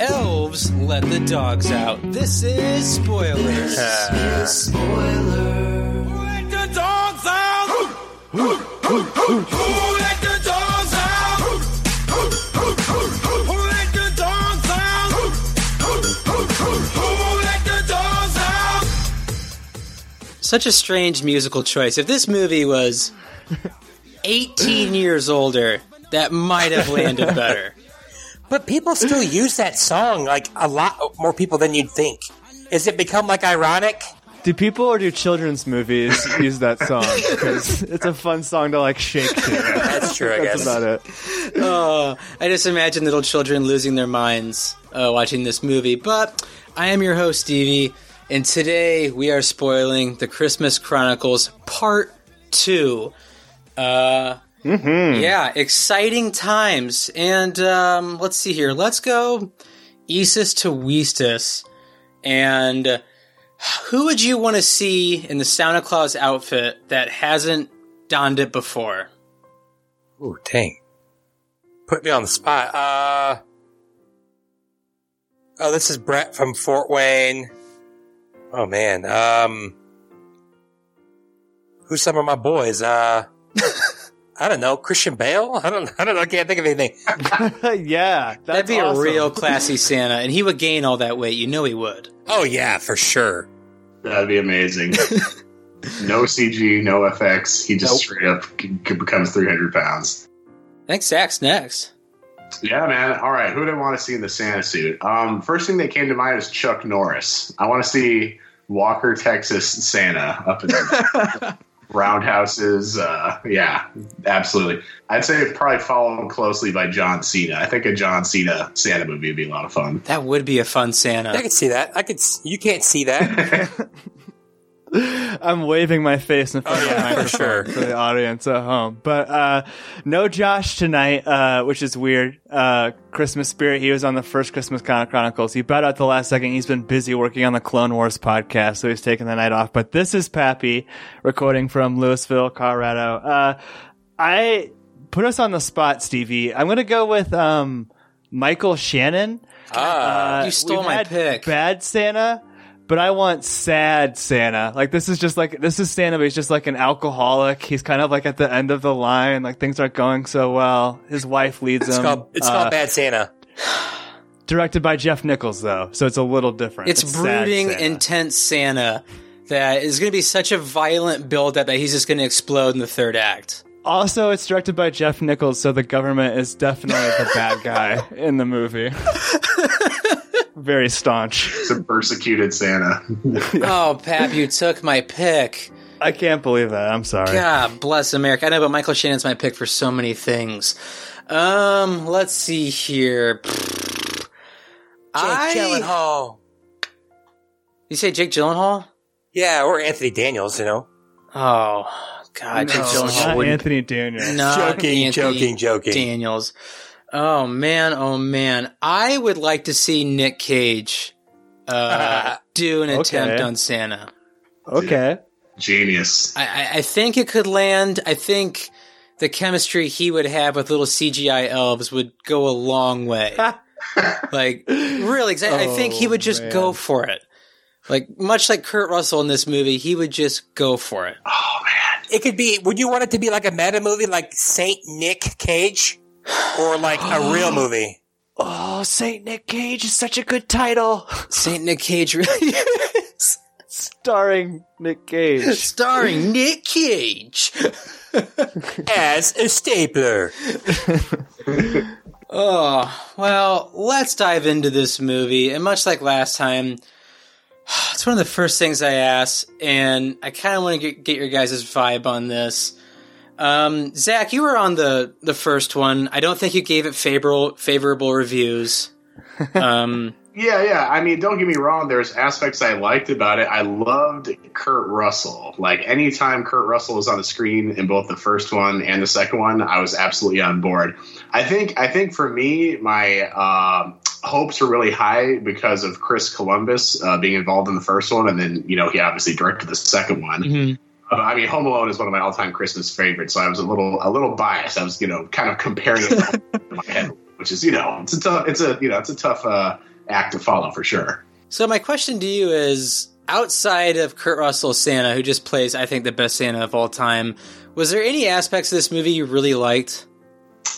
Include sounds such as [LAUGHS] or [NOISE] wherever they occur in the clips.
Elves let the dogs out. This is spoilers. [LAUGHS] Spoiler. let the dogs out. Who let the dogs out? Who let the dogs out? Who let the dogs out? Such a strange musical choice. If this movie was 18 years older, that might have landed better. [LAUGHS] But people still use that song like a lot more people than you'd think. Is it become like ironic? Do people or do children's movies use that song? [LAUGHS] Because it's a fun song to like shake to. That's true, I That's guess. about it. Oh, I just imagine little children losing their minds uh, watching this movie. But I am your host, Stevie, and today we are spoiling the Christmas Chronicles Part 2. Uh, Yeah, exciting times. And um, let's see here. Let's go Eastus to Weestus. And uh, who would you want to see in the Santa Claus outfit that hasn't donned it before? Ooh, dang. Put me on the spot. Uh. Oh, this is Brett from Fort Wayne. Oh man. Um. Who's some of my boys? Uh. [LAUGHS] I don't know. Christian Bale? I don't. I don't know. I can't think of anything. [LAUGHS] yeah, that's That'd be awesome. a real classy Santa, and he would gain all that weight. You know he would. Oh yeah, for sure. That'd be amazing. [LAUGHS] no CG, no FX. He just Nope. straight up c- c- becomes 300 pounds. I think Zach's next. Yeah, man. All right. Who do I want to see in the Santa suit? Um, first thing that came to mind is Chuck Norris. I want to see Walker, Texas Santa up in the [LAUGHS] roundhouses. Uh, yeah, absolutely. I'd say probably followed closely by John Cena. I think a John Cena Santa movie would be a lot of fun. That would be a fun Santa. I Santa. could see that. I could. You can't see that. [LAUGHS] [LAUGHS] [LAUGHS] I'm waving my face in front Oh, of the yeah, for sure. for the audience at home. But uh, no Josh tonight, uh, which is weird. Uh, Christmas spirit. He was on the first Christmas Chron- Chronicles. He bowed out the last second. He's been busy working on the Clone Wars podcast, so he's taking the night off. But this is Pappy recording from Louisville, Colorado. Uh, I put us on the spot, Stevie. I'm gonna go with um, Michael Shannon. ah. Uh, You stole my pick. Bad Santa, but I want sad Santa. Like this is just like this is Santa, but he's just like an alcoholic. He's kind of like at the end of the line. Like things aren't going so well. His wife leads It's him. called. It's Uh, called Bad Santa. [SIGHS] Directed by Jeff Nichols, though, so it's a little different. It's, sad brooding, Santa. intense Santa that is going to be such a violent buildup that he's just going to explode in the third act. Also, it's directed by Jeff Nichols, so the government is definitely the bad guy [LAUGHS] in the movie. [LAUGHS] Very staunch. It's a persecuted Santa. [LAUGHS] oh, Pap, you took my pick. I can't believe that. I'm sorry. God bless America. I know, but Michael Shannon's my pick for so many things. Um, let's see here. Jake I- Gyllenhaal. You say Jake Gyllenhaal? Yeah, or Anthony Daniels. You know. Oh, God, Jake Gyllenhaal not wouldn't Anthony Daniels. Not Joking, Anthony joking, joking. Daniels. Oh man, oh man. I would like to see Nick Cage uh, [LAUGHS] do an attempt on Santa. Okay. Genius. I, I, I think it could land. I think the chemistry he would have with little CGI elves would go a long way. [LAUGHS] like really, 'cause I, I think he Oh, would just man. go for it. Like much like Kurt Russell in this movie, he would just go for it. Oh man. It could be. Would you want it to be like a meta movie, like Saint Nick Cage, or like a real [GASPS] movie? Oh, Saint Nick Cage is such a good title. Saint Nick Cage really [LAUGHS] is. Starring Nick Cage. starring Nick Cage. [LAUGHS] As a stapler. [LAUGHS] Oh, well, let's dive into this movie. And much like last time, [SIGHS] it's one of the first things I ask, and I kind of want to get, get your guys' vibe on this. Um, Zach, you were on the, the first one. I don't think you gave it favorable favorable reviews. Um, [LAUGHS] Yeah, yeah. I mean, don't get me wrong. There's aspects I liked about it. I loved Kurt Russell. Like anytime Kurt Russell was on the screen in both the first one and the second one, I was absolutely on board. I think. I think for me, my um hopes were really high because of Chris Columbus uh, being involved in the first one, and then you know he obviously directed the second one. Uh, I mean, Home Alone is one of my all-time Christmas favorites, so I was a little a little biased. I was, you know, kind of comparing it in my head, which is, you know, it's a tough, it's a, you know, it's a tough uh, act to follow for sure. So my question to you is: outside of Kurt Russell Santa, who just plays, I think, the best Santa of all time, was there any aspects of this movie you really liked?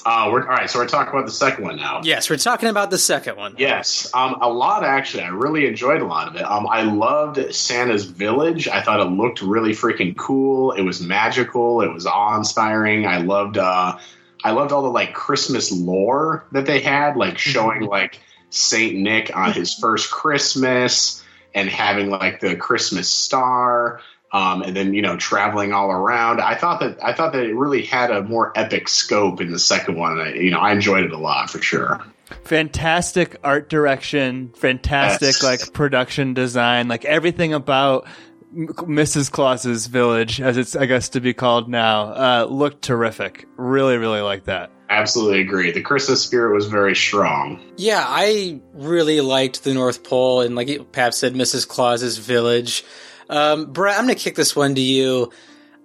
Uh, we're all right. So we're talking about the second one now. Yes, we're talking about the second one. Yes, um, a lot actually. I really enjoyed a lot of it. Um, I loved Santa's village. I thought it looked really freaking cool. It was magical. It was awe inspiring. I loved. Uh, I loved all the like Christmas lore that they had, like [LAUGHS] showing like Saint Nick on his first Christmas and having like the Christmas star. Um, and then you know traveling all around. I thought that I thought that it really had a more epic scope in the second one. I, you know, I enjoyed it a lot for sure. Fantastic art direction, fantastic Yes. like production design, like everything about Mrs. Claus's village, as it's I guess to be called now, uh, looked terrific. Really, really like that. Absolutely agree. The Christmas spirit was very strong. Yeah, I really liked the North Pole, and like Pap said, Mrs. Claus's village. Um, Brett, I'm going to kick this one to you.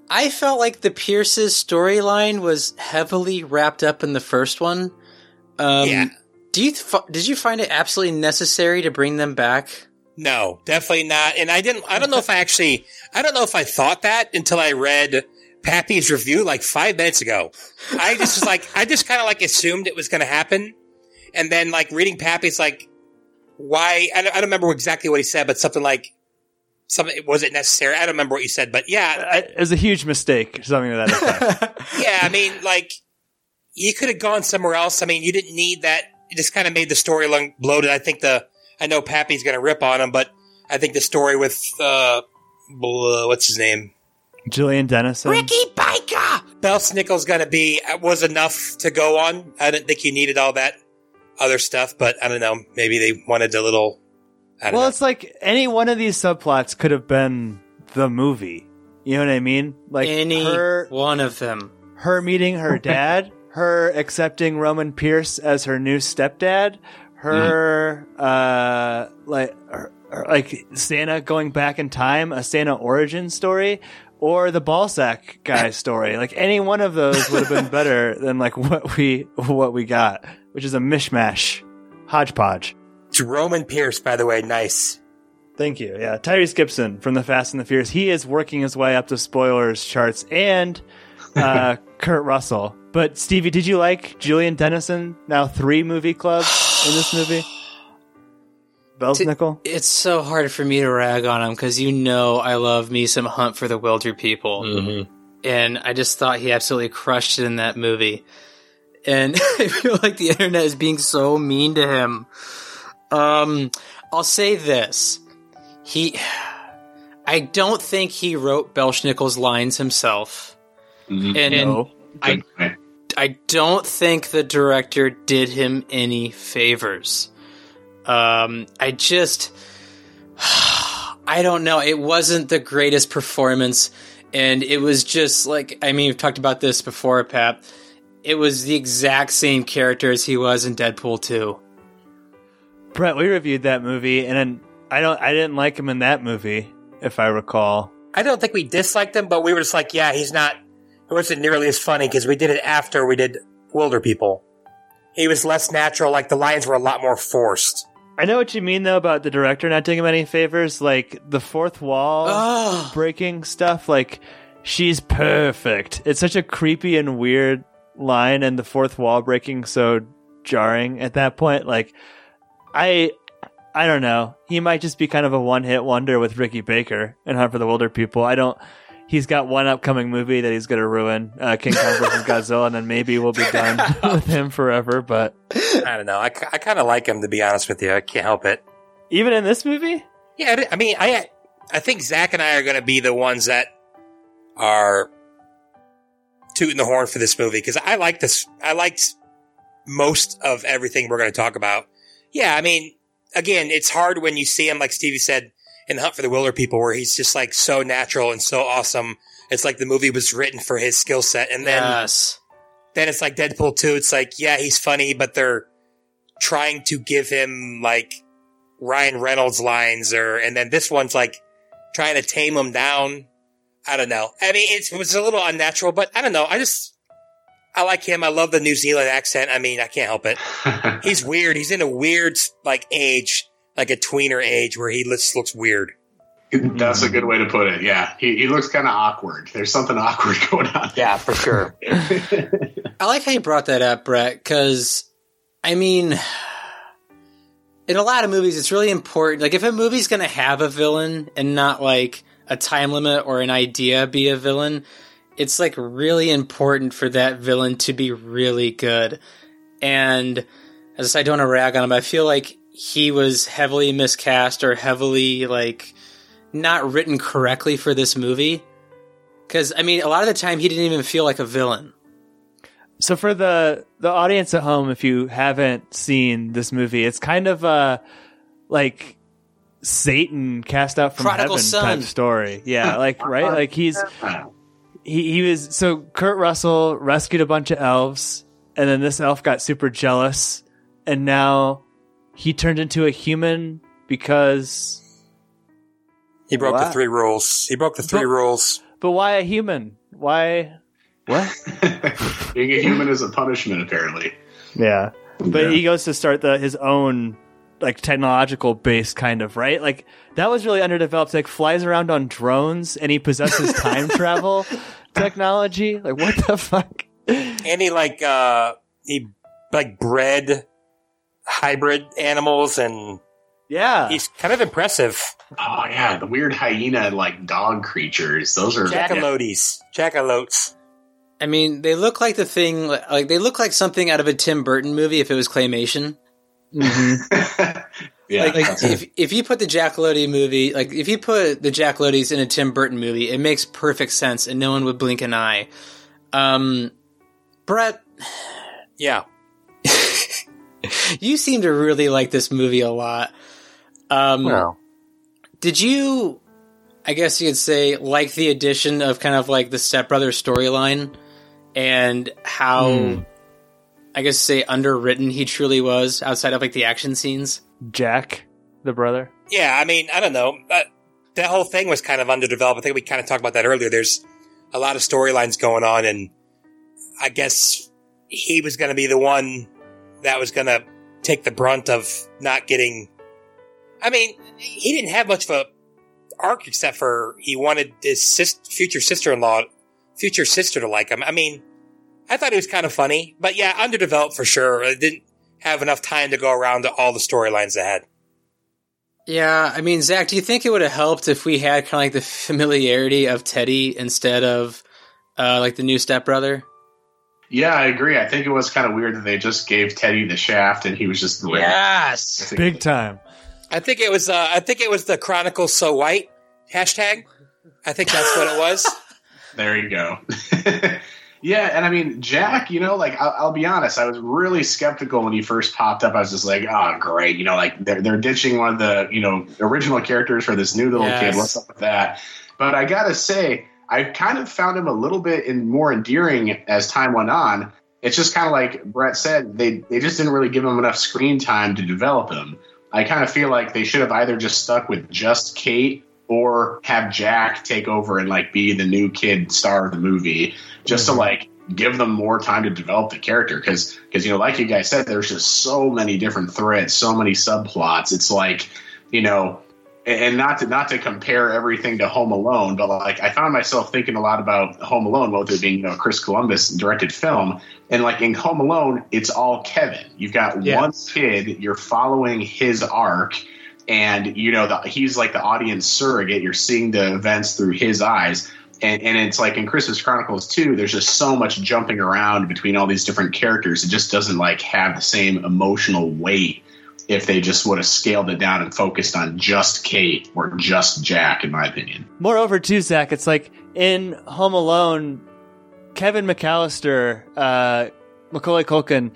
I felt like the Pierce's storyline was heavily wrapped up in the first one. Um, Yeah. Do you f- did you find it absolutely necessary to bring them back? No, definitely not. And I didn't. I don't know if I actually. I don't know if I thought that until I read Pappy's review like five minutes ago. I just was like, I just kind of like assumed it was going to happen, and then like reading Pappy's like, why? I don't, I don't remember exactly what he said, but something like something was it necessary? I don't remember what you said, but yeah, I, it was a huge mistake, something to that effect. [LAUGHS] yeah. I mean, like you could have gone somewhere else. I mean, you didn't need that. It just kind of made the story long bloated. I think the I know Pappy's going to rip on him, but I think the story with uh, what's his name, Julian Dennison. Ricky Baker, Belsnickel's going to be was enough to go on. I didn't think you needed all that other stuff, but I don't know. Maybe they wanted a little. I don't Well, know. it's like any one of these subplots could have been the movie. You know what I mean? Like Any her one of them. her meeting her [LAUGHS] dad, her accepting Roman Pierce as her new stepdad, her uh like her, her- like Santa going back in time, a Santa origin story, or the ballsack guy [LAUGHS] story. Like any one of those would have been better than like what we what we got, which is a mishmash, hodgepodge. It's Roman Pierce, by the way. Nice. Thank you. Yeah, Tyrese Gibson from the Fast and the Furious. He is working his way up the spoilers charts, and uh, [LAUGHS] Kurt Russell. But Stevie, did you like Julian Dennison? Now three movie clubs in this movie. Belsnickel. It's so hard for me to rag on him because you know I love me some Hunt for the Wilderpeople, and I just thought he absolutely crushed it in that movie. And [LAUGHS] I feel like the internet is being so mean to him. Um, I'll say this: he, I don't think he wrote Belsnickel's lines himself, Mhm. and No. I I don't think the director did him any favors. Um, I just, [SIGHS] I don't know. It wasn't the greatest performance, and it was just like I mean, we've talked about this before, Pap. It was the exact same character as he was in Deadpool 2. Brett, we reviewed that movie, and then I don't. I didn't like him in that movie, if I recall. I don't think we disliked him, but we were just like, yeah, he's not. It wasn't nearly as funny because we did it after we did Wilderpeople. He was less natural. Like the lines were a lot more forced. I know what you mean though about the director not doing him any favors, like the fourth wall Oh, breaking stuff. Like she's perfect. It's such a creepy and weird line, and the fourth wall breaking so jarring at that point. Like I, I don't know. He might just be kind of a one hit wonder with Ricky Baker and Hunt for the Wilderpeople. I don't. He's got one upcoming movie that he's going to ruin, uh, King Kong versus [LAUGHS] Godzilla, and then maybe we'll be done [LAUGHS] with him forever. But I don't know. I, I kind of like him to be honest with you. I can't help it. even in this movie, Yeah, I- I mean, I I think Zach and I are going to be the ones that are tooting the horn for this movie because I like this. I liked most of everything we're going to talk about. Yeah, I mean, again, it's hard when you see him, like Stevie said, in the Hunt for the Wilderpeople, where he's just like so natural and so awesome. It's like the movie was written for his skill set, and then yes. then it's like Deadpool 2. It's like, yeah, he's funny, but they're trying to give him like Ryan Reynolds lines or, and then this one's like trying to tame him down. I don't know. I mean, it's, it was a little unnatural, but I don't know. I just, I like him. I love the New Zealand accent. I mean, I can't help it. [LAUGHS] He's weird. He's in a weird, like, age, like a tweener age where he just looks weird. That's a good way to put it. Yeah, he, he looks kind of awkward. There's something [LAUGHS] awkward going on. Yeah, for sure. [LAUGHS] I like how you brought that up, Brett, because I mean, in a lot of movies, it's really important. Like, if a movie's going to have a villain and not like a time limit or an idea be a villain, it's like really important for that villain to be really good. And as I don't want to rag on him, I feel like he was heavily miscast or heavily like not written correctly for this movie. Because I mean, a lot of the time he didn't even feel like a villain. So for the the audience at home, if you haven't seen this movie, it's kind of uh like Satan cast out from Prodigal heaven son. type story. Yeah, like right, [LAUGHS] like he's he, he was so Kurt Russell rescued a bunch of elves, and then this elf got super jealous, and now he turned into a human because. He broke the three rules. He broke the three But- rules. But why a human? Why? What? [LAUGHS] Being a human is a punishment, apparently. Yeah. But Yeah. he goes to start the his own like technological base kind of, right? Like that was really underdeveloped. Like flies around on drones and he possesses time [LAUGHS] travel technology. Like what the fuck? And he like, uh, he like bred hybrid animals and Yeah. he's kind of impressive. Oh yeah, the weird hyena like dog creatures. Those are Jackalotes. Jackalotes. I mean, they look like the thing, like they look like something out of a Tim Burton movie if it was claymation. [LAUGHS] yeah. Like, if if you put the Jackaloty movie, like if you put the Jackaloties in a Tim Burton movie, it makes perfect sense, and no one would blink an eye. Um, Brett, [SIGHS] Yeah. [LAUGHS] you seem to really like this movie a lot. Um, Well, did you? I guess you could say like the addition of kind of like the stepbrother storyline and how Hmm. I guess say underwritten he truly was outside of like the action scenes. Jack, the brother. yeah, I mean, I don't know. Uh, that whole thing was kind of underdeveloped. I think we kind of talked about that earlier. There's a lot of storylines going on, and I guess he was going to be the one that was going to take the brunt of not getting. I mean, he didn't have much of a arc except for he wanted his sis- future sister-in-law, future sister to like him. I mean, I thought he was kind of funny, but yeah, underdeveloped for sure. It didn't have enough time to go around to all the storylines ahead. Yeah, I mean, Zach, do you think it would have helped if we had kind of like the familiarity of Teddy instead of uh, like the new stepbrother? yeah, I agree. I think it was kind of weird that they just gave Teddy the shaft and he was just the Yes. Big time. I think it was. Uh, I think it was the Chronicles So White hashtag. I think that's what it was. [LAUGHS] There you go. [LAUGHS] yeah, and I mean, Jack, you know, like I'll, I'll be honest, I was really skeptical when he first popped up. I was just like, oh, great, you know, like they're they're ditching one of the you know original characters for this new little Yes. kid. What's up with that? But I gotta say, I kind of found him a little bit in, more endearing as time went on. It's just kind of like Brett said, they they just didn't really give him enough screen time to develop him. I kind of feel like they should have either just stuck with just Kate or have Jack take over and like be the new kid star of the movie, just to mm-hmm. like give them more time to develop the character. Because because you know, like you guys said, there's just so many different threads, so many subplots. It's like you know. And not to not to compare everything to Home Alone, but like I found myself thinking a lot about Home Alone, both it being you know Chris Columbus directed film, and like in Home Alone, it's all Kevin. You've got Yeah. one kid, you're following his arc, and you know the, he's like the audience surrogate. You're seeing the events through his eyes, and and it's like in Christmas Chronicles too. There's just so much jumping around between all these different characters. It just doesn't like have the same emotional weight if they just would have scaled it down and focused on just Kate or just Jack, in my opinion. Moreover, too, Zach, it's like in Home Alone, Kevin McAllister, uh, Macaulay Culkin,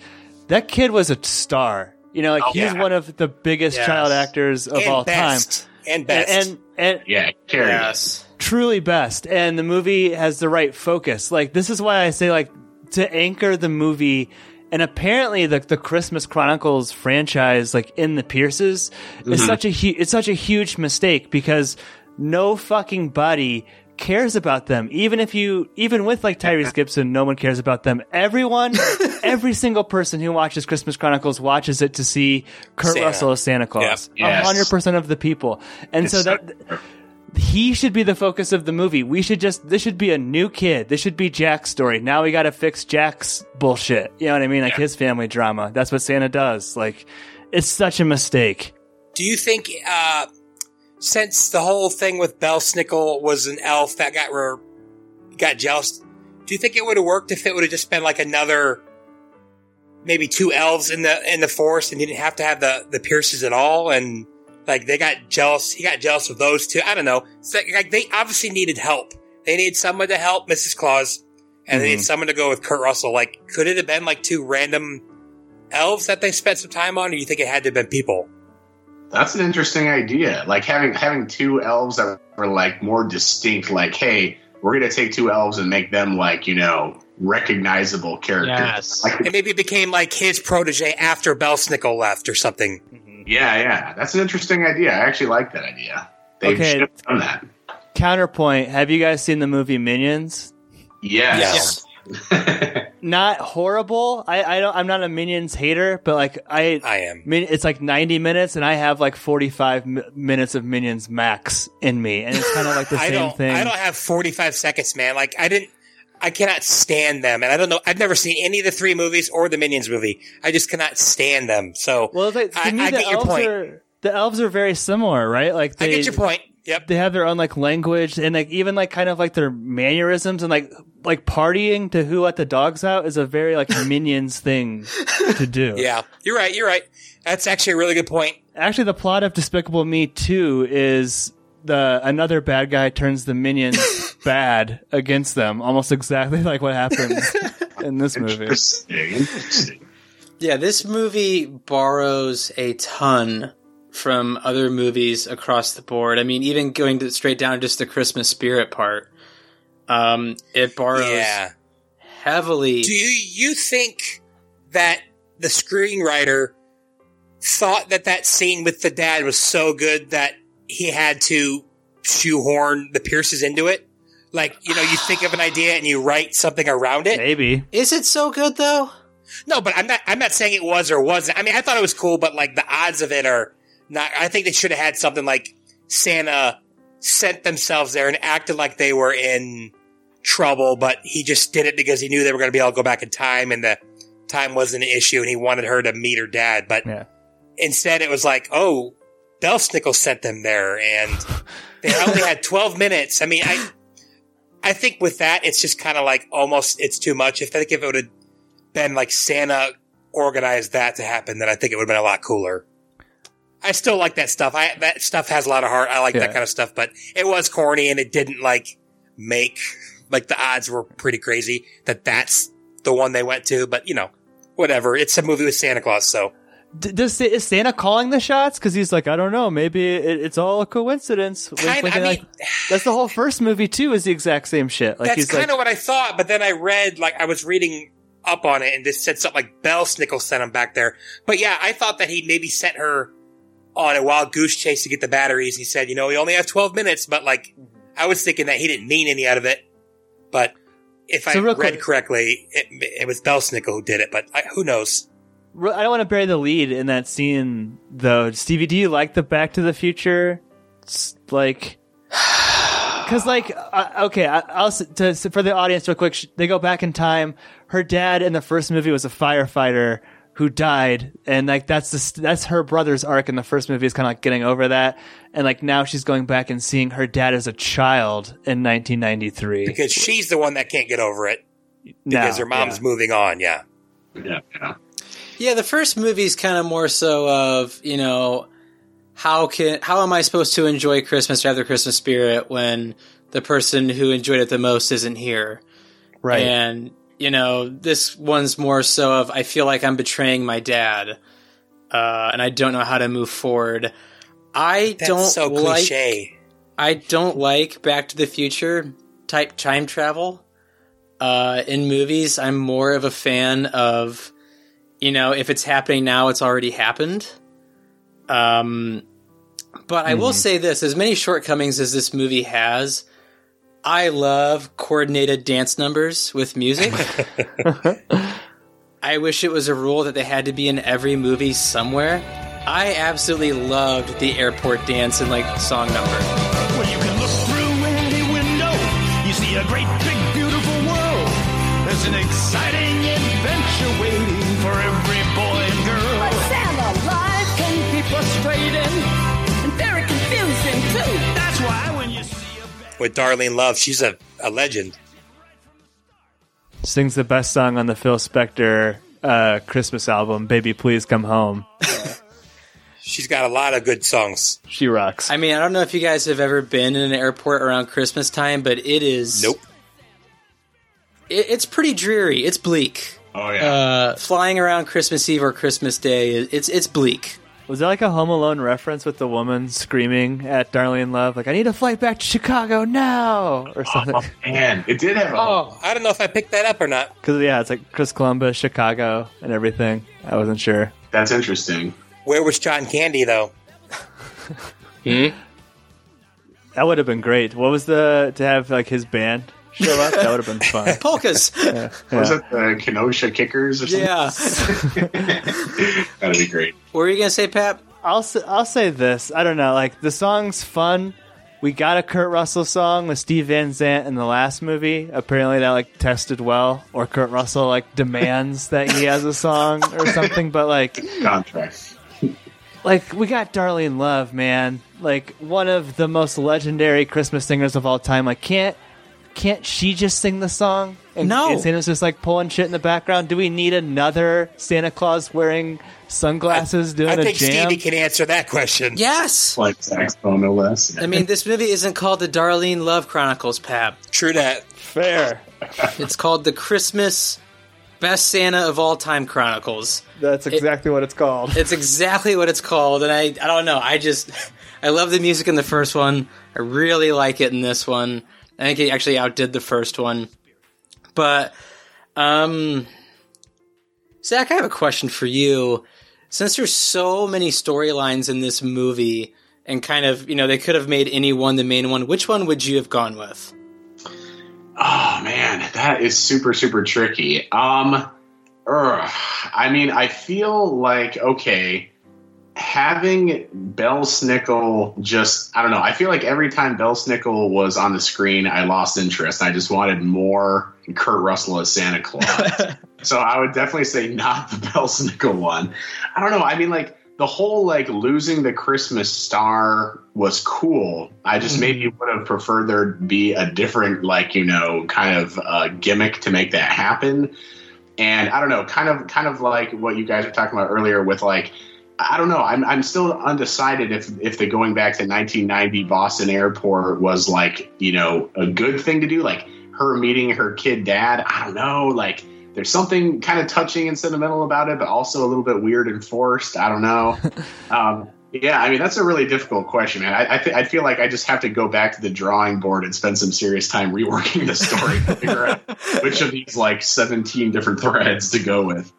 that kid was a star. You know, like Oh, he's yeah. one of the biggest Yes. child actors of and all best. And time, best. and and, and Yeah, carry it. Yes. truly best. And the movie has the right focus. Like this is why I say like to anchor the movie. And apparently, the the Christmas Chronicles franchise, like in the Pierces, is mm-hmm. such a hu- it's such a huge mistake because no fucking body cares about them. Even if you, even with like Tyrese [LAUGHS] Gibson, no one cares about them. Everyone, [LAUGHS] every single person who watches Christmas Chronicles watches it to see Kurt Santa. Russell as Santa Claus. Yeah. Yes. hundred percent of the people. And so It's that, he should be the focus of the movie. We should just this should be a new kid. This should be Jack's story. Now we got to fix Jack's bullshit. You know what I mean? Like his family drama. That's what Santa does. Like it's such a mistake. Do you think, uh, since the whole thing with Belsnickel was an elf that got re- got jealous, do you think it would have worked if it would have just been like another, maybe two elves in the in the forest, and he didn't have to have the the Pierces at all, and like they got jealous, he got jealous of those two. I don't know. It's like, like they obviously needed help. They needed someone to help Mrs. Claus, and they needed mm-hmm. someone to go with Kurt Russell. Like, could it have been like two random elves that they spent some time on, or do you think it had to have been people? That's an interesting idea. Like having having two elves that are like more distinct. Like, hey, we're gonna take two elves and make them like you know recognizable characters. Yes. Like, And maybe it became like his protege after Belsnickel left or something. Mm-hmm. yeah, yeah, that's an interesting idea. I actually like that idea. They Okay. should have done that. Counterpoint: Have you guys seen the movie Minions? Yes. [LAUGHS] Not horrible. I, I don't. I'm not a Minions hater, but like I, I am. Min- it's like 90 minutes, and I have like 45 mi- minutes of Minions max in me, and it's kind of like the [LAUGHS] same thing. I don't have forty five seconds, man. Like I didn't. I cannot stand them, and I don't know. I've never seen any of the three movies or the Minions movie. I just cannot stand them. So well, like, to I, me, I the get your elves point. are the elves are very similar, right? Like I get your point. Yep. they have their own like language and like even like kind of like their mannerisms and like like partying to who let the dogs out is a very like [LAUGHS] minions thing to do. Yeah, you're right. You're right. That's actually a really good point. Actually, the plot of Despicable Me 2 is the another bad guy turns the minions [LAUGHS] bad against them, almost exactly like what happens [LAUGHS] in this movie. Interesting. Interesting. Yeah, this movie borrows a ton from other movies across the board. I mean, even going to straight down just the Christmas spirit part. Um, it borrows Yeah. heavily. Do you, you think that the screenwriter thought that that scene with the dad was so good that he had to shoehorn the Pierces into it? Like, you know, you think of an idea and you write something around it. Maybe. Is it so good though? No, but I'm not. I'm not saying it was or wasn't. I mean, I thought it was cool, but like the odds of it are not. I think they should have had something like Santa sent themselves there and acted like they were in trouble, but he just did it because he knew they were going to be able to go back in time, and the time wasn't an issue, and he wanted her to meet her dad. But Yeah. instead, it was like, oh, Belsnickel sent them there, and they only had [LAUGHS] 12 minutes. I mean, I. I think with that, it's just kind of like almost it's too much. If I think if it would have been like Santa organized that to happen, then I think it would have been a lot cooler. I still like that stuff. I that stuff has a lot of heart. I like Yeah. that kind of stuff, but it was corny and it didn't like make like the odds were pretty crazy that that's the one they went to. But you know, whatever. It's a movie with Santa Claus, so D- does is Santa calling the shots? Because he's like, I don't know, maybe it, it's all a coincidence. Kind. wink, I mean, like, that's the whole first movie too. Is the exact same shit. Like that's kind like, of what I thought. But then I read like I was reading up on it and this said something like Belsnickel sent him back there. But yeah, I thought that he maybe sent her on a wild goose chase to get the batteries. He said, you know, we only have 12 minutes, but like, I was thinking that he didn't mean any out of it. But if I So real read quick- correctly, it, it was Belsnickel who did it, but I, who knows? I don't want to bury the lead in that scene though. Stevie, do you like the Back to the Future? s- Like, [SIGHS] because like, uh, okay, I, I'll to, for the audience real quick. They go back in time. Her dad in the first movie was a firefighter who died, and like that's the that's her brother's arc in the first movie is kind of like getting over that, and like now she's going back and seeing her dad as a child in 1993. Because she's the one that can't get over it Now, because her mom's yeah. moving on. Yeah. Yeah, yeah. Yeah, the first movie's kind of more so of you know how can how am I supposed to enjoy Christmas or have the Christmas spirit when the person who enjoyed it the most isn't here? right. And you know, this one's more so of I feel like I'm betraying my dad, uh, and I don't know how to move forward. I That's don't so like cliche. I don't like Back to the Future type time travel uh, in movies. I'm more of a fan of, you know, if it's happening now, it's already happened. Um, but I will say this: as many shortcomings as this movie has, I love coordinated dance numbers with music. [LAUGHS] I wish it was a rule that they had to be in every movie somewhere. I absolutely loved the airport dance and like song number. Well, With Darlene Love, she's a, a legend. Sings the best song on the Phil Spector uh, Christmas album, "Baby Please Come Home." [LAUGHS] She's got a lot of good songs. She rocks. I mean, I don't know if you guys have ever been in an airport around Christmas time, but it is. Nope. It, it's pretty dreary. It's bleak. Oh yeah. Uh, flying around Christmas Eve or Christmas Day, it's it's bleak. Was that like a Home Alone reference with the woman screaming at Darlene Love, like, I need a flight back to Chicago now? Or something. oh, man, it did have a Oh, I don't know if I picked that up or not. Because, yeah, it's like Chris Columbus, Chicago, and everything. I wasn't sure. That's interesting. Where was John Candy though? hmm? That would have been great. What was the, to have like his band show up? That would have been [LAUGHS] fun. Polkas. Was it the Kenosha Kickers or something? yeah. [LAUGHS] That'd be great. What were you gonna say, Pat? I'll, s- I'll say this. I don't know. Like, the song's fun. We got a Kurt Russell song with Steve Van Zandt in the last movie. Apparently, that like tested well, or Kurt Russell like demands that he has a song or something. But like, Contract. like we got Darlene Love, man. Like one of the most legendary Christmas singers of all time. Like, can't can't she just sing the song? And, No. and Santa's just like pulling shit in the background. Do we need another Santa Claus wearing sunglasses doing I a jam? I think? Stevie can answer that question. Yes. Like saxophone, no less. I mean, this movie isn't called the Darlene Love Chronicles, Pap. True that. Fair. It's called the Christmas Best Santa of All Time Chronicles. That's exactly what it's called. It's exactly what it's called, and I I don't know. I just I love the music in the first one. I really like it in this one. I think it actually outdid the first one. But um Zach, I have a question for you. Since there's so many storylines in this movie and kind of, you know, they could have made any one the main one, which one would you have gone with? Oh man, that is super super tricky. Um, ugh. I mean, I feel like okay, having Belsnickel just I don't know. I feel like every time Belsnickel was on the screen, I lost interest. I just wanted more Kurt Russell as Santa Claus. [LAUGHS] so I would definitely say not the [LAUGHS] Belsnickel one. I don't know. I mean, like the whole like losing the Christmas star was cool. I just maybe would have preferred there be a different like you know kind of uh, gimmick to make that happen. And I don't know, kind of kind of like what you guys were talking about earlier with like. I don't know. I'm I'm still undecided if if the going back to 1990 Boston Airport was like you know a good thing to do, like her meeting her kid dad. I don't know. Like there's something kind of touching and sentimental about it, but also a little bit weird and forced. I don't know. [LAUGHS] um, yeah, I mean that's a really difficult question, man. I I, th- I feel like I just have to go back to the drawing board and spend some serious time reworking the story to figure out [LAUGHS] which of these like 17 different threads to go with.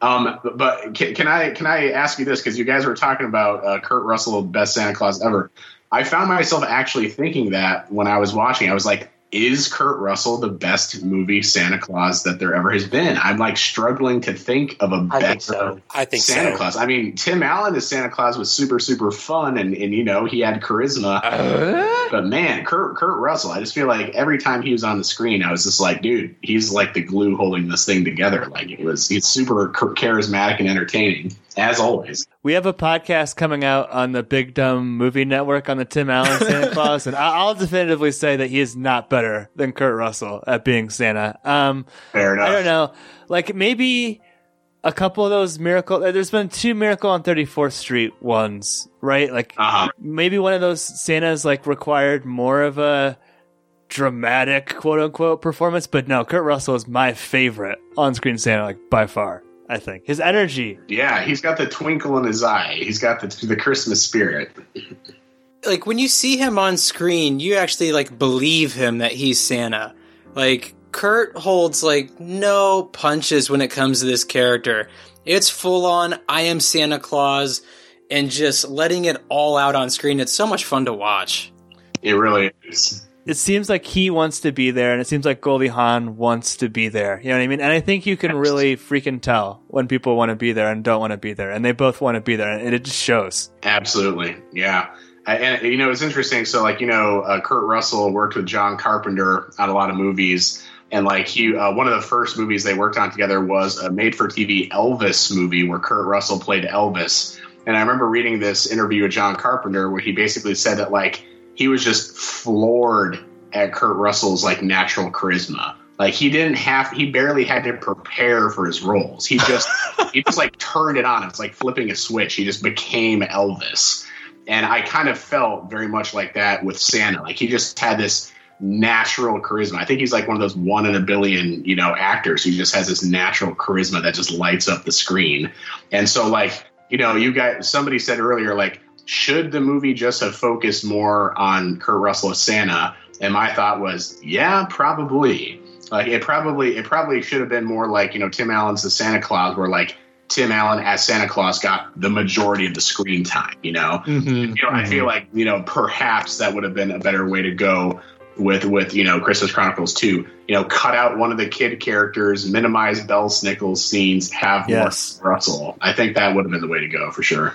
Um, but, can, can I can I ask you this because you guys were talking about uh, Kurt Russell, best Santa Claus ever. I found myself actually thinking that when I was watching, I was like, is Kurt Russell the best movie Santa Claus that there ever has been? I'm like struggling to think of a better think so. I think Santa so. Claus. I mean, Tim Allen as Santa Claus was super, super fun, and, and you know he had charisma. Uh? but man, Kurt Kurt Russell, I just feel like every time he was on the screen, I was just like, dude, he's like the glue holding this thing together. Like it was, he's super charismatic and entertaining as always. We have a podcast coming out on the Big Dumb Movie Network on the Tim Allen Santa [LAUGHS] Claus, and I- I'll definitively say that he is not better than Kurt Russell at being Santa. Um, Fair enough. I don't know, like maybe a couple of those miracle. There's been two Miracle on 34th Street ones, right? Like Uh-huh. maybe one of those Santas like required more of a dramatic quote unquote performance, but no, Kurt Russell is my favorite on screen Santa, like by far. I think his energy. Yeah, he's got the twinkle in his eye. He's got the the Christmas spirit. [LAUGHS] like when you see him on screen, you actually like believe him that he's Santa. Like Kurt holds like no punches when it comes to this character. It's full on I am Santa Claus and just letting it all out on screen. It's so much fun to watch. It really is. It seems like he wants to be there, and it seems like Goldie Hawn wants to be there. You know what I mean? And I think you can really freaking tell when people want to be there and don't want to be there, and they both want to be there, and it just shows. Absolutely, yeah. And, and, you know, it's interesting. So, like, you know, uh, Kurt Russell worked with John Carpenter on a lot of movies, and like he, uh, one of the first movies they worked on together was a made-for-TV Elvis movie where Kurt Russell played Elvis. And I remember reading this interview with John Carpenter where he basically said that like he was just floored at Kurt Russell's like natural charisma. Like he didn't have, he barely had to prepare for his roles. He just, [LAUGHS] he just like turned it on. It's like flipping a switch. He just became Elvis. And I kind of felt very much like that with Santa. Like he just had this natural charisma. I think he's like one of those one in a billion, you know, actors who just has this natural charisma that just lights up the screen. And so like, you know, you got somebody said earlier, like, should the movie just have focused more on Kurt Russell as Santa? And my thought was, yeah, probably. Like it probably it probably should have been more like, you know, Tim Allen's the Santa Claus where like Tim Allen as Santa Claus got the majority of the screen time, you know? Mm-hmm. You know, I feel like, you know, perhaps that would have been a better way to go with with you know Christmas Chronicles 2. You know, cut out one of the kid characters, minimize Belsnickels scenes, have Yes. more Russell. I think that would have been the way to go for sure.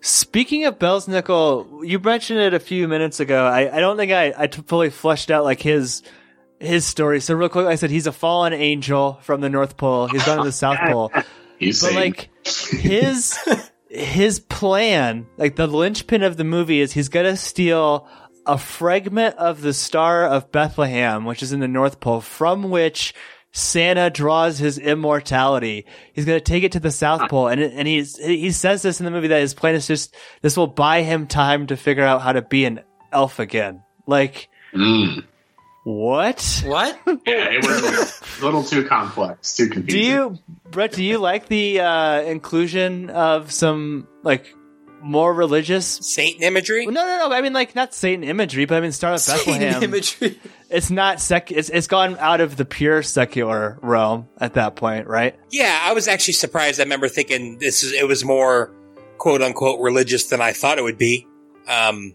Speaking of Belsnickel, you mentioned it a few minutes ago. I, I don't think I, I fully fleshed out like his his story. So real quick, I said he's a fallen angel from the North Pole. He's gone to the South Pole. [LAUGHS] He's But like his his plan, like the linchpin of the movie is he's gonna steal a fragment of the Star of Bethlehem, which is in the North Pole, from which Santa draws his immortality. He's gonna take it to the South Pole, and and he's he says this in the movie that his plan is just this will buy him time to figure out how to be an elf again. Like Mm. what? What? [LAUGHS] yeah, it was a little too complex, too confusing. Do you, Brett? Do you like the uh, inclusion of some like more religious? Satan imagery? No, no, no. I mean, like not Satan imagery, but I mean, Star of Bethlehem. Imagery. It's not sec. It's it's gone out of the pure secular realm at that point, right? Yeah, I was actually surprised. I remember thinking this is it was more quote unquote religious than I thought it would be. Um,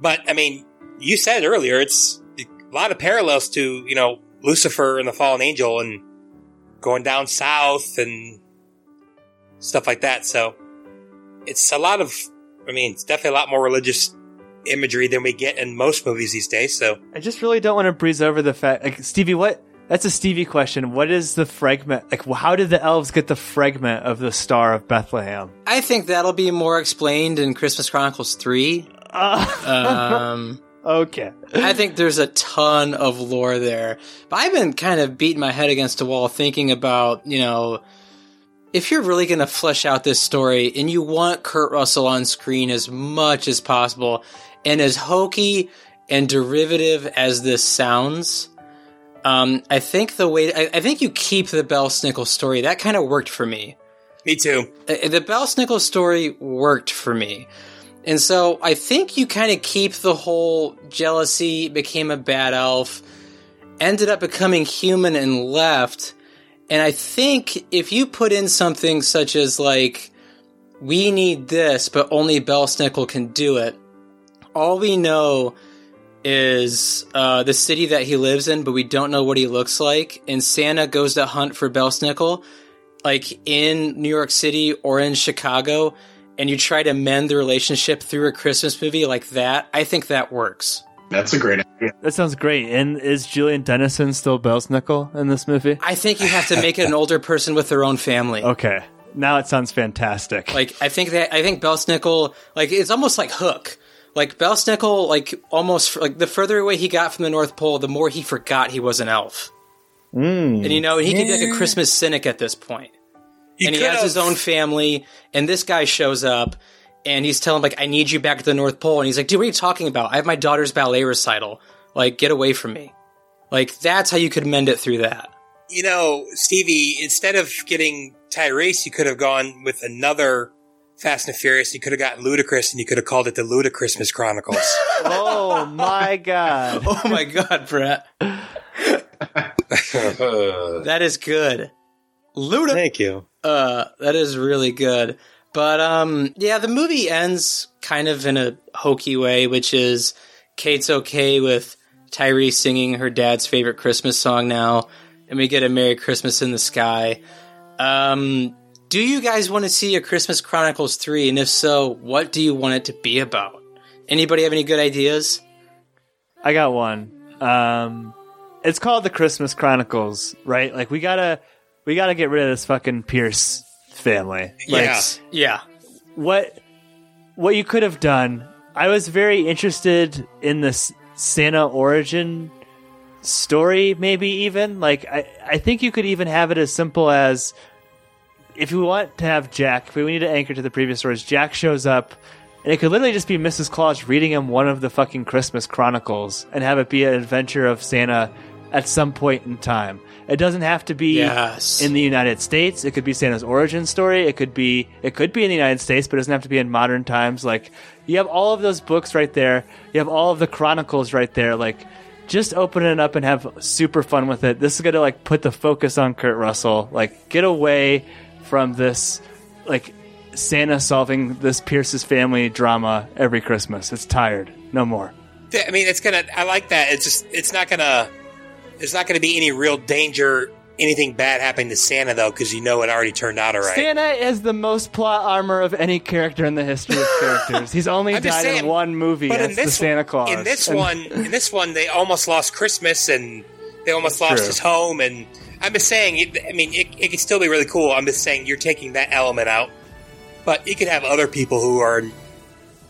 but I mean, you said earlier it's a lot of parallels to you know Lucifer and the fallen angel and going down south and stuff like that. So it's a lot of. I mean, it's definitely a lot more religious imagery than we get in most movies these days. So I just really don't want to breeze over the fact, like Stevie. What? That's a Stevie question. What is the fragment? Like, how did the elves get the fragment of the Star of Bethlehem? I think that'll be more explained in Christmas Chronicles 3. Um, [LAUGHS] Okay. I think there's a ton of lore there. But I've been kind of beating my head against a wall thinking about, you know, if you're really going to flesh out this story and you want Kurt Russell on screen as much as possible, and as hokey and derivative as this sounds, um, I think the way, I, I think you keep the Belsnickel story. That kind of worked for me. me too. Uh, the Belsnickel story worked for me. And so I think you kind of keep the whole jealousy, became a bad elf, ended up becoming human and left. And I think if you put in something such as like, we need this, but only Belsnickel can do it, all we know is uh, the city that he lives in, but we don't know what he looks like. And Santa goes to hunt for Belsnickel like in New York City or in Chicago and you try to mend the relationship through a Christmas movie like that, I think that works. That's a great idea. That sounds great. And is Julian Dennison still Belsnickel in this movie? I think you have to make it an [LAUGHS] older person with their own family. Okay. Now it sounds fantastic. Like I think that I think Belsnickel like it's almost like Hook. Like Belsnickel like almost like the further away he got from the North Pole, the more he forgot he was an elf. Mm. And you know, he can be like a Christmas cynic at this point. You and he could has his own family, and this guy shows up, and he's telling him, like, I need you back at the North Pole. And he's like, dude, what are you talking about? I have my daughter's ballet recital. Like, get away from me. Like, that's how you could mend it through that. you know, Stevie, instead of getting Tyrese, you could have gone with another Fast and Furious. You could have gotten Ludacris and you could have called it the Ludacrismas Chronicles. [LAUGHS] oh my god. [LAUGHS] Oh my god, Brett. [LAUGHS] that is good. Luda. Thank you. Uh, that is really good. But um, yeah, the movie ends kind of in a hokey way, which is Kate's okay with Tyree singing her dad's favorite Christmas song now, and we get a Merry Christmas in the Sky. Um, do you guys want to see a Christmas Chronicles 3? And if so, what do you want it to be about? Anybody have any good ideas? I got one. Um, it's called the Christmas Chronicles, right? Like we gotta, we gotta get rid of this fucking Pierce family. Like, Yeah. Yeah. what what you could have done i was very interested in this santa origin story maybe even like i i think you could even have it as simple as if you want to have jack if we need to anchor to the previous stories jack shows up and it could literally just be mrs claus reading him one of the fucking christmas chronicles and have it be an adventure of santa at some point in time it doesn't have to be Yes. in the United States. It could be Santa's origin story. It could be it could be in the United States, but it doesn't have to be in modern times. Like you have all of those books right there. You have all of the chronicles right there. Like just open it up and have super fun with it. This is gonna like put the focus on Kurt Russell. Like get away from this like Santa solving this Pierce's family drama every Christmas. It's tired. No more. I mean, it's gonna. I like that. It's just. It's not gonna. There's not gonna be any real danger, anything bad happening to Santa though, because you know it already turned out all right. Santa is the most plot armor of any character in the history of characters. He's only [LAUGHS] died saying, in one movie. but in this the Santa Claus. in this And- one, in this one, they almost lost Christmas and they almost lost True. his home. And I'm just saying. It, I mean, it, it could still be really cool. I'm just saying you're taking that element out, but you could have other people who are.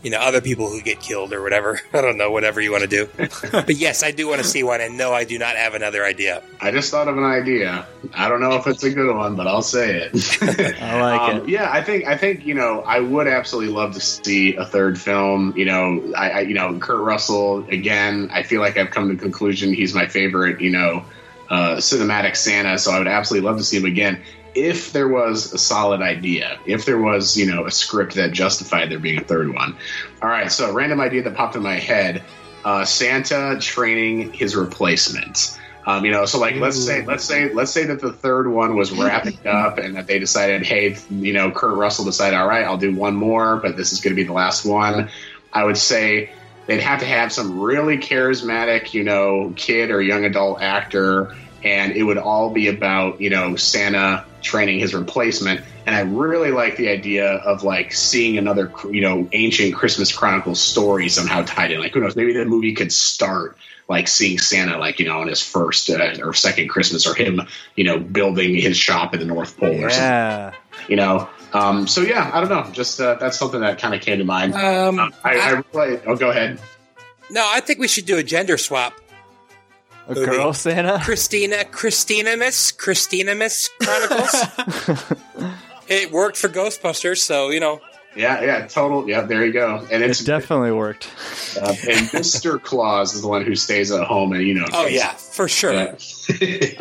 You know, other people who get killed or whatever. [LAUGHS] I don't know, whatever you want to do. [LAUGHS] but yes, I do want to see one, and no, I do not have another idea. I just thought of an idea. I don't know if it's a good one, but I'll say it. [LAUGHS] I like Um, it. Yeah, I think I think you know I would absolutely love to see a third film. You know, I, I you know Kurt Russell again. I feel like I've come to the conclusion he's my favorite. You know, uh, cinematic Santa. So I would absolutely love to see him again if there was a solid idea. If there was you know a script that justified there being a third one. All right, so random idea that popped in my head: uh, Santa training his replacement. Um, you know, so like let's say let's say let's say that the third one was wrapping [LAUGHS] up and that they decided, hey, you know, Kurt Russell decided, all right, I'll do one more, but this is going to be the last one. I would say they'd have to have some really charismatic, you know, kid or young adult actor, and it would all be about you know Santa training his replacement. And I really like the idea of like seeing another, you know, ancient Christmas Chronicles story somehow tied in. Like who knows, maybe the movie could start like seeing Santa, like you know, on his first uh, or second Christmas, or him, you know, building his shop in the North Pole, or something, you know. Um, so yeah, I don't know. Just uh, that's something that kind of came to mind. Um, Um, I, I really, oh, go ahead. no, I think we should do a gender swap. A Movie. girl Santa? Christina, Christina Miss, Christina Miss Chronicles. [LAUGHS] it worked for Ghostbusters, so you know. Yeah, yeah, total. Yeah, there you go. And It it's definitely worked. uh, and Mr. Claus is the one who stays at home, and you know. Oh yeah, for sure. Yeah.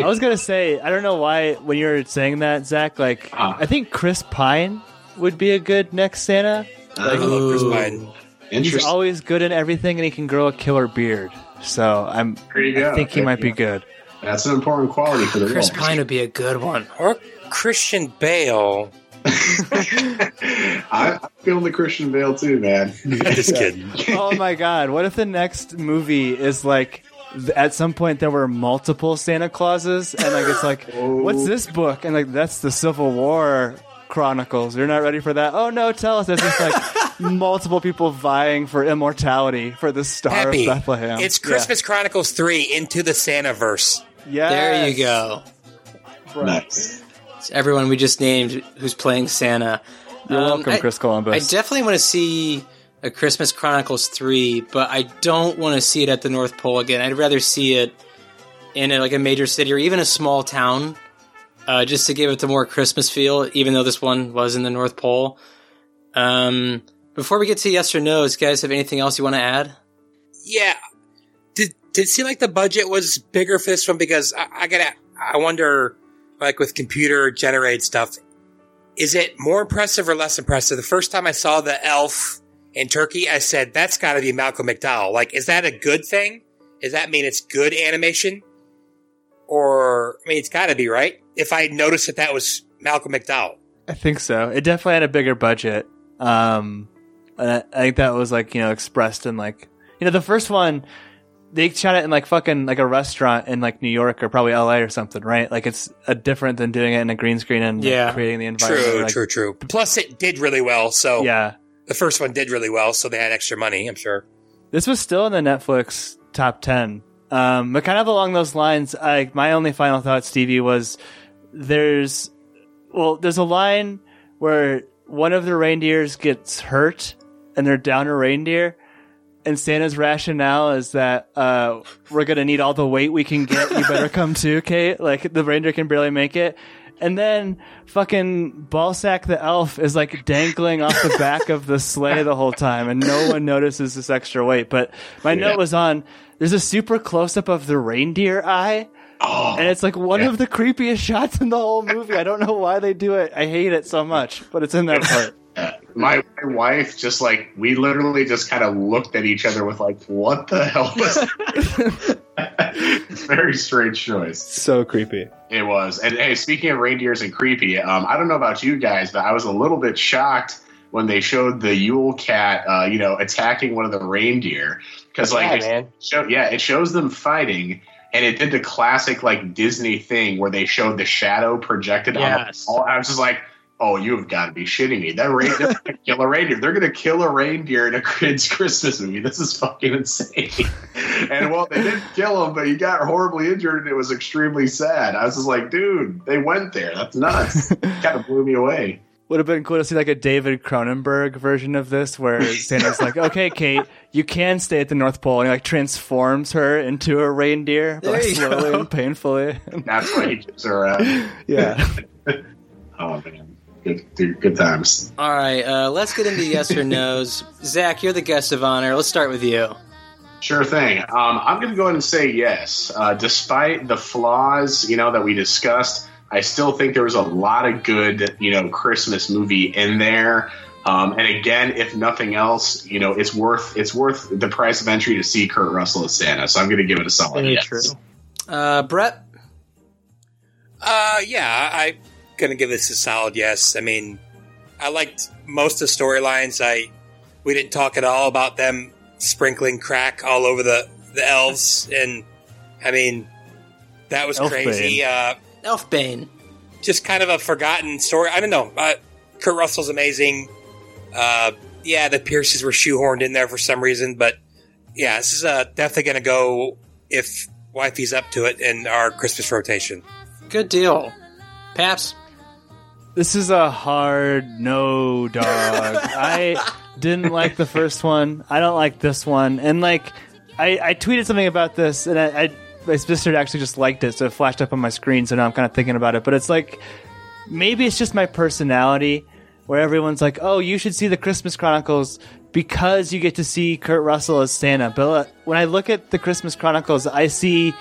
I was gonna say, I don't know why when you were saying that, Zach. Like, Ah. I think Chris Pine would be a good next Santa. I love Chris Ooh. Pine. He's always good in everything, and he can grow a killer beard. So I'm, There go. I think he There might be go. good. That's an important quality for the Chris role. Pine would be a good one. Or Christian Bale. I, I feel the Christian Bale too, man. [LAUGHS] Just kidding. oh my god! What if the next movie is like? At some point, there were multiple Santa Clauses, and like it's like, oh. what's this book? And like that's the Civil War Chronicles. You're not ready for that? Oh no, tell us. There's just like [LAUGHS] multiple people vying for immortality for the Star Happy. of Bethlehem. It's Christmas Chronicles 3 into the Santa verse. Yeah. There you go. nice. It's everyone we just named who's playing Santa. You're Um, welcome, I- Chris Columbus. I definitely want to see a Christmas Chronicles 3, but I don't want to see it at the North Pole again. I'd rather see it in a, like a major city or even a small town, uh, just to give it the more Christmas feel. Even though this one was in the North Pole. Um, before we get to yes or no, no's, guys, have anything else you want to add? Yeah. Did did it seem like the budget was bigger for this one? Because I, I gotta, I wonder, like with computer generated stuff, is it more impressive or less impressive? The first time I saw the elf in Turkey, I said that's got to be Malcolm McDowell. Like, is that a good thing? Does that mean it's good animation? Or I mean, it's got to be right. If I noticed that that was Malcolm McDowell, I think so. It definitely had a bigger budget. Um, I I think that was like you know expressed in like You know, the first one, they shot it in like fucking like a restaurant in like New York or probably LA or something, right? Like it's a different than doing it in a green screen and like, Yeah. creating the environment. True, like- true, true. Plus, it did really well. So Yeah. the first one did really well, so they had extra money. I'm sure. This was still in the Netflix top 10. Um, but kind of along those lines, I, my only final thought, Stevie, was there's, well, there's a line where one of the reindeers gets hurt and they're down a reindeer. And Santa's rationale is that, uh, we're gonna need all the weight we can get. You better come too, [LAUGHS] Kate. Like, the reindeer can barely make it. And then fucking Ballsack the elf is like dangling off the back of the sleigh the whole time and no one notices this extra weight. But my Yeah. note was on, there's a super close up of the reindeer eye. Oh, And it's like one Yeah. of the creepiest shots in the whole movie. I don't know why they do it. I hate it so much, but it's in that part. [LAUGHS] my, my wife just like we literally just kind of looked at each other with like, what the hell was that? [LAUGHS] [LAUGHS] Very strange choice. So creepy. It was. And hey, speaking of reindeers and creepy, um, I don't know about you guys, but I was a little bit shocked when they showed the Yule cat, uh, you know, attacking one of the reindeer because like Yeah, it man. show, yeah, it shows them fighting. And it did the classic like Disney thing where they showed the shadow projected Yes. on the wall. I was just like, "Oh, you have got to be shitting me! That reindeer gonna kill a reindeer. They're gonna kill a reindeer in a kids' Christmas movie. This is fucking insane." and well, they didn't kill him, but he got horribly injured, and it was extremely sad. I was just like, "Dude, they went there. That's nuts." [LAUGHS] kind of blew me away. Would have been cool to see like a David Cronenberg version of this where [LAUGHS] Santa's like, okay, Kate, you can stay at the North Pole. And he like transforms her into a reindeer, but, like, slowly go. and painfully. That's why he gives her. Uh, [LAUGHS] yeah. [LAUGHS] oh man, good, dude, good times. All right, uh, let's get into yes or no's. Zach, you're the guest of honor. Let's start with you. Sure thing. Um, I'm going to go ahead and say yes. Uh, despite the flaws, you know, that we discussed, I still think there was a lot of good, you know, Christmas movie in there. Um, and again, if nothing else, you know, it's worth it's worth the price of entry to see Kurt Russell as Santa. So I'm going to give it a solid Very yes. true. Uh, Brett, Uh, yeah, I- I'm gonna give this a solid yes. I mean, I liked most of the storylines. I we didn't talk at all about them sprinkling crack all over the the elves, and I mean, that was Elfbane. crazy. Uh, Elfbane. just kind of a forgotten story. I don't know. Uh, Kurt Russell's amazing. Uh, yeah, the Pierces were shoehorned in there for some reason, but yeah, this is uh, definitely going to go if wifey's up to it in our Christmas rotation. Good deal. Paps. This is a hard no, dog. I didn't like the first one. I don't like this one. And like, I, I tweeted something about this, and I, I my sister actually just liked it, so it flashed up on my screen. So now I'm kind of thinking about it. But it's like, maybe it's just my personality, where everyone's like, "Oh, you should see the Christmas Chronicles." Because you get to see Kurt Russell as Santa, but uh, when I look at the Christmas Chronicles, I see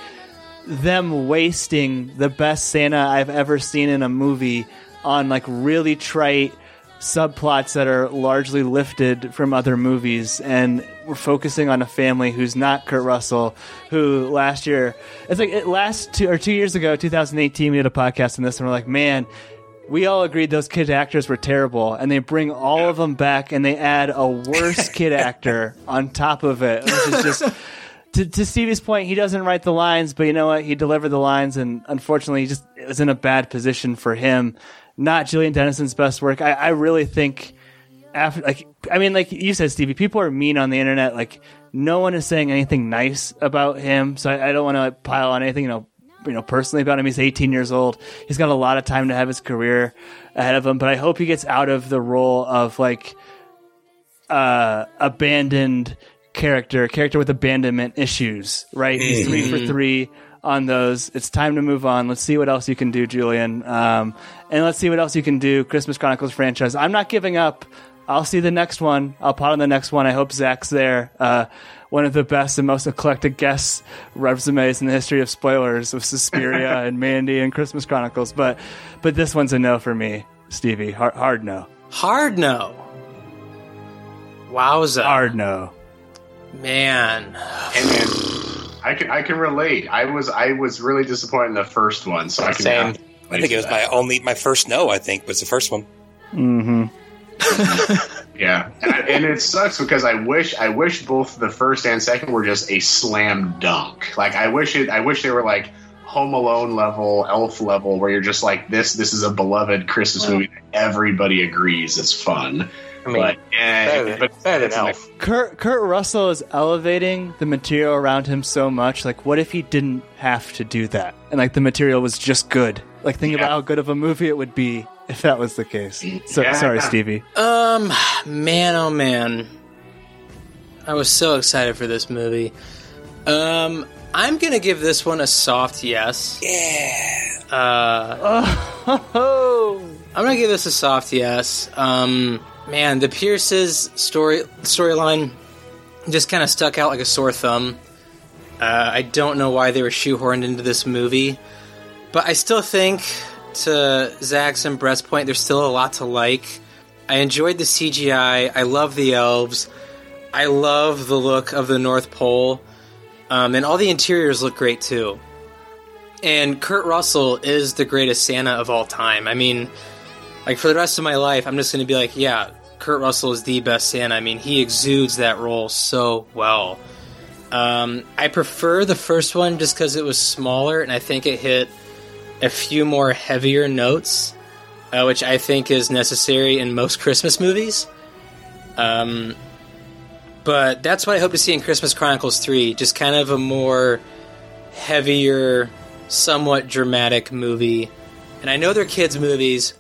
them wasting the best Santa I've ever seen in a movie on like really trite subplots that are largely lifted from other movies and we're focusing on a family who's not Kurt Russell who last year it's like it last two or two years ago 2018 we did a podcast on this and we're like man we all agreed those kid actors were terrible and they bring all of them back and they add a worse [LAUGHS] kid actor on top of it which is just to, to Stevie's point, he doesn't write the lines, but you know what? He delivered the lines, and unfortunately, he just it was in a bad position for him. Not Julian Dennison's best work. I, I really think after, like, I mean, like you said, Stevie, people are mean on the internet. Like, no one is saying anything nice about him, so I, I don't want to pile on anything, you know, you know, personally about him. He's 18 years old. He's got a lot of time to have his career ahead of him, but I hope he gets out of the role of like uh, abandoned character, character with abandonment issues, right? He's three for three on those. It's time to move on. Let's see what else you can do, Julian. Um, and let's see what else you can do, Christmas Chronicles franchise. I'm not giving up. I'll see the next one. I'll pot on the next one. I hope Zach's there. Uh, one of the best and most eclectic guest resumes in the history of spoilers with Suspiria [LAUGHS] and Mandy and Christmas Chronicles. But, but this one's a no for me, Stevie. Hard, hard no. Hard no. Wowza. Hard no. Man. And man, I can I can relate. I was I was really disappointed in the first one, so I can. Same. I think it was that. my only, my first no. I think was the first one. Mm-hmm. [LAUGHS] Yeah, and, I, and it sucks because I wish I wish both the first and second were just a slam dunk. Like I wish it. I wish they were like Home Alone level, Elf level, where you're just like this. This is a beloved Christmas movie that everybody agrees it's fun. I mean, but yeah, better than- but better than it's an- Elf. Kurt Kurt Russell is elevating the material around him so much. Like, what if he didn't have to do that? And like the material was just good. Like, think about how good of a movie it would be [LAUGHS] if that was the case. So Yeah. sorry, Stevie. Um, man, oh man, I was so excited for this movie. Um, I'm gonna give this one a soft yes. Yeah. Uh, Oh, [LAUGHS] I'm gonna give this a soft yes. Um, man, the Pierce's story storyline just kind of stuck out like a sore thumb. Uh, I don't know why they were shoehorned into this movie, but I still think, to Zach's and Brett's point, there's still a lot to like. I enjoyed the CGI. I love the elves. I love the look of the North Pole, um, and all the interiors look great too. And Kurt Russell is the greatest Santa of all time. I mean, like for the rest of my life, I'm just going to be like, yeah, Kurt Russell is the best Santa. I mean, he exudes that role so well. Um, I prefer the first one just because it was smaller, and I think it hit a few more heavier notes, uh, which I think is necessary in most Christmas movies. Um, but that's what I hope to see in Christmas Chronicles 3, just kind of a more heavier, somewhat dramatic movie. And I know they're kids' movies,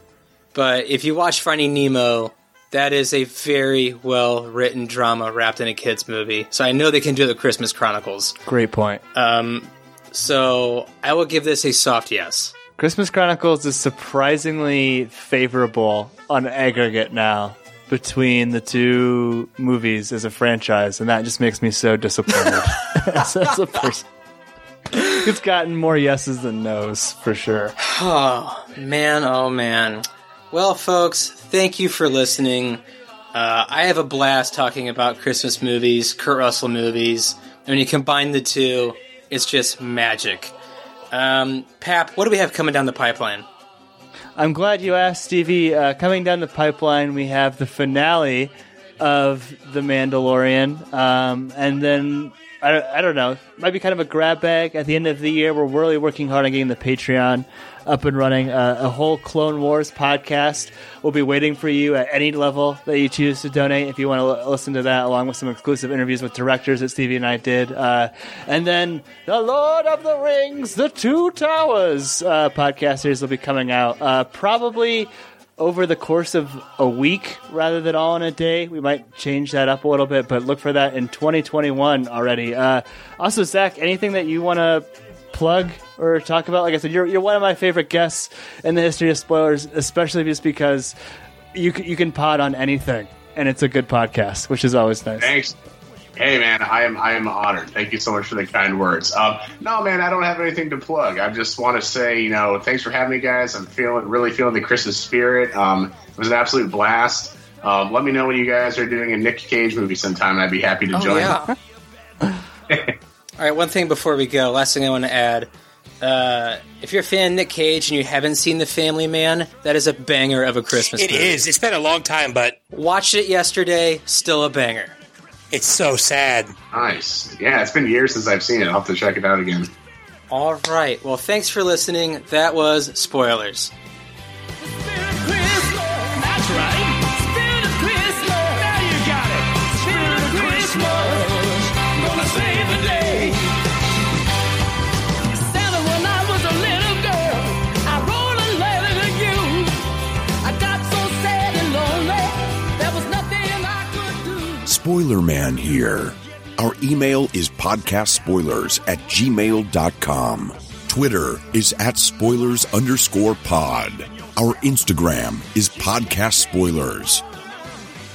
but if you watch Finding Nemo, that is a very well written drama wrapped in a kids' movie. So I know they can do the Christmas Chronicles. great point. Um, so I will give this a soft yes. Christmas Chronicles is surprisingly favorable on aggregate now between the two movies as a franchise, and that just makes me so disappointed as, [LAUGHS] [LAUGHS] as a person. It's gotten more yeses than nos for sure. Oh, man, oh man. Well, folks, thank you for listening. Uh, I have a blast talking about Christmas movies, Kurt Russell movies. And when you combine the two, it's just magic. Um, Pap, what do we have coming down the pipeline? I'm glad you asked, Stevie. Uh, coming down the pipeline, we have the finale of The Mandalorian, um, and then I, don't- I don't know, might be kind of a grab bag at the end of the year. We're really working hard on getting the Patreon up and running. Uh, a whole Clone Wars podcast will be waiting for you at any level that you choose to donate. If you want to l- listen to that, along with some exclusive interviews with directors that Stevie and I did, uh, and then the Lord of the Rings, the Two Towers uh, podcast series will be coming out uh, probably over the course of a week rather than all in a day. We might change that up a little bit, but look for that in 2021 already. Uh, also, Zach, anything that you want to plug or talk about? Like I said, you're, you're one of my favorite guests in the history of spoilers, especially just because you, you can pod on anything, and it's a good podcast, which is always nice. Thanks. Hey man, I am I am honored. Thank you so much for the kind words. Um, no man, I don't have anything to plug. I just want to say, you know, thanks for having me, guys. I'm feeling really feeling the Christmas spirit. Um, it was an absolute blast. Um, let me know when you guys are doing a Nick Cage movie sometime. I'd be happy to join. You. [LAUGHS] All right, one thing before we go. Last thing I want to add. Uh, if you're a fan of Nick Cage and you haven't seen The Family Man, that is a banger of a Christmas It movie. is. It's been a long time, but Watched it yesterday, still a banger. It's so sad. Nice. Yeah, it's been years since I've seen it. I'll have to check it out again. All right. Well, thanks for listening. That was Spoilers. That's right. Spoiler Man here. Our email is podcastspoilers at gmail.com. Twitter is at spoilers underscore pod. Our Instagram is podcast spoilers.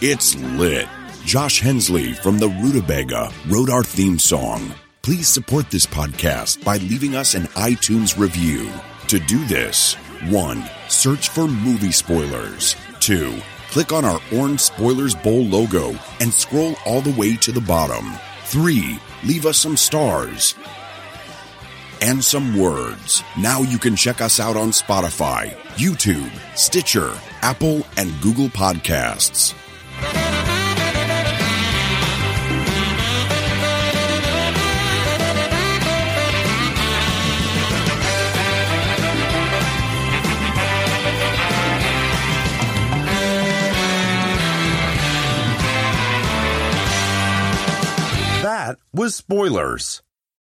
It's lit. Josh Hensley from the Rutabaga wrote our theme song. Please support this podcast by leaving us an iTunes review. To do this, 1. Search for movie spoilers. 2. Click on our orange Spoilers Bowl logo and scroll all the way to the bottom. 3. Leave us some stars and some words. Now you can check us out on Spotify, YouTube, Stitcher, Apple, and Google Podcasts. Was Spoilers.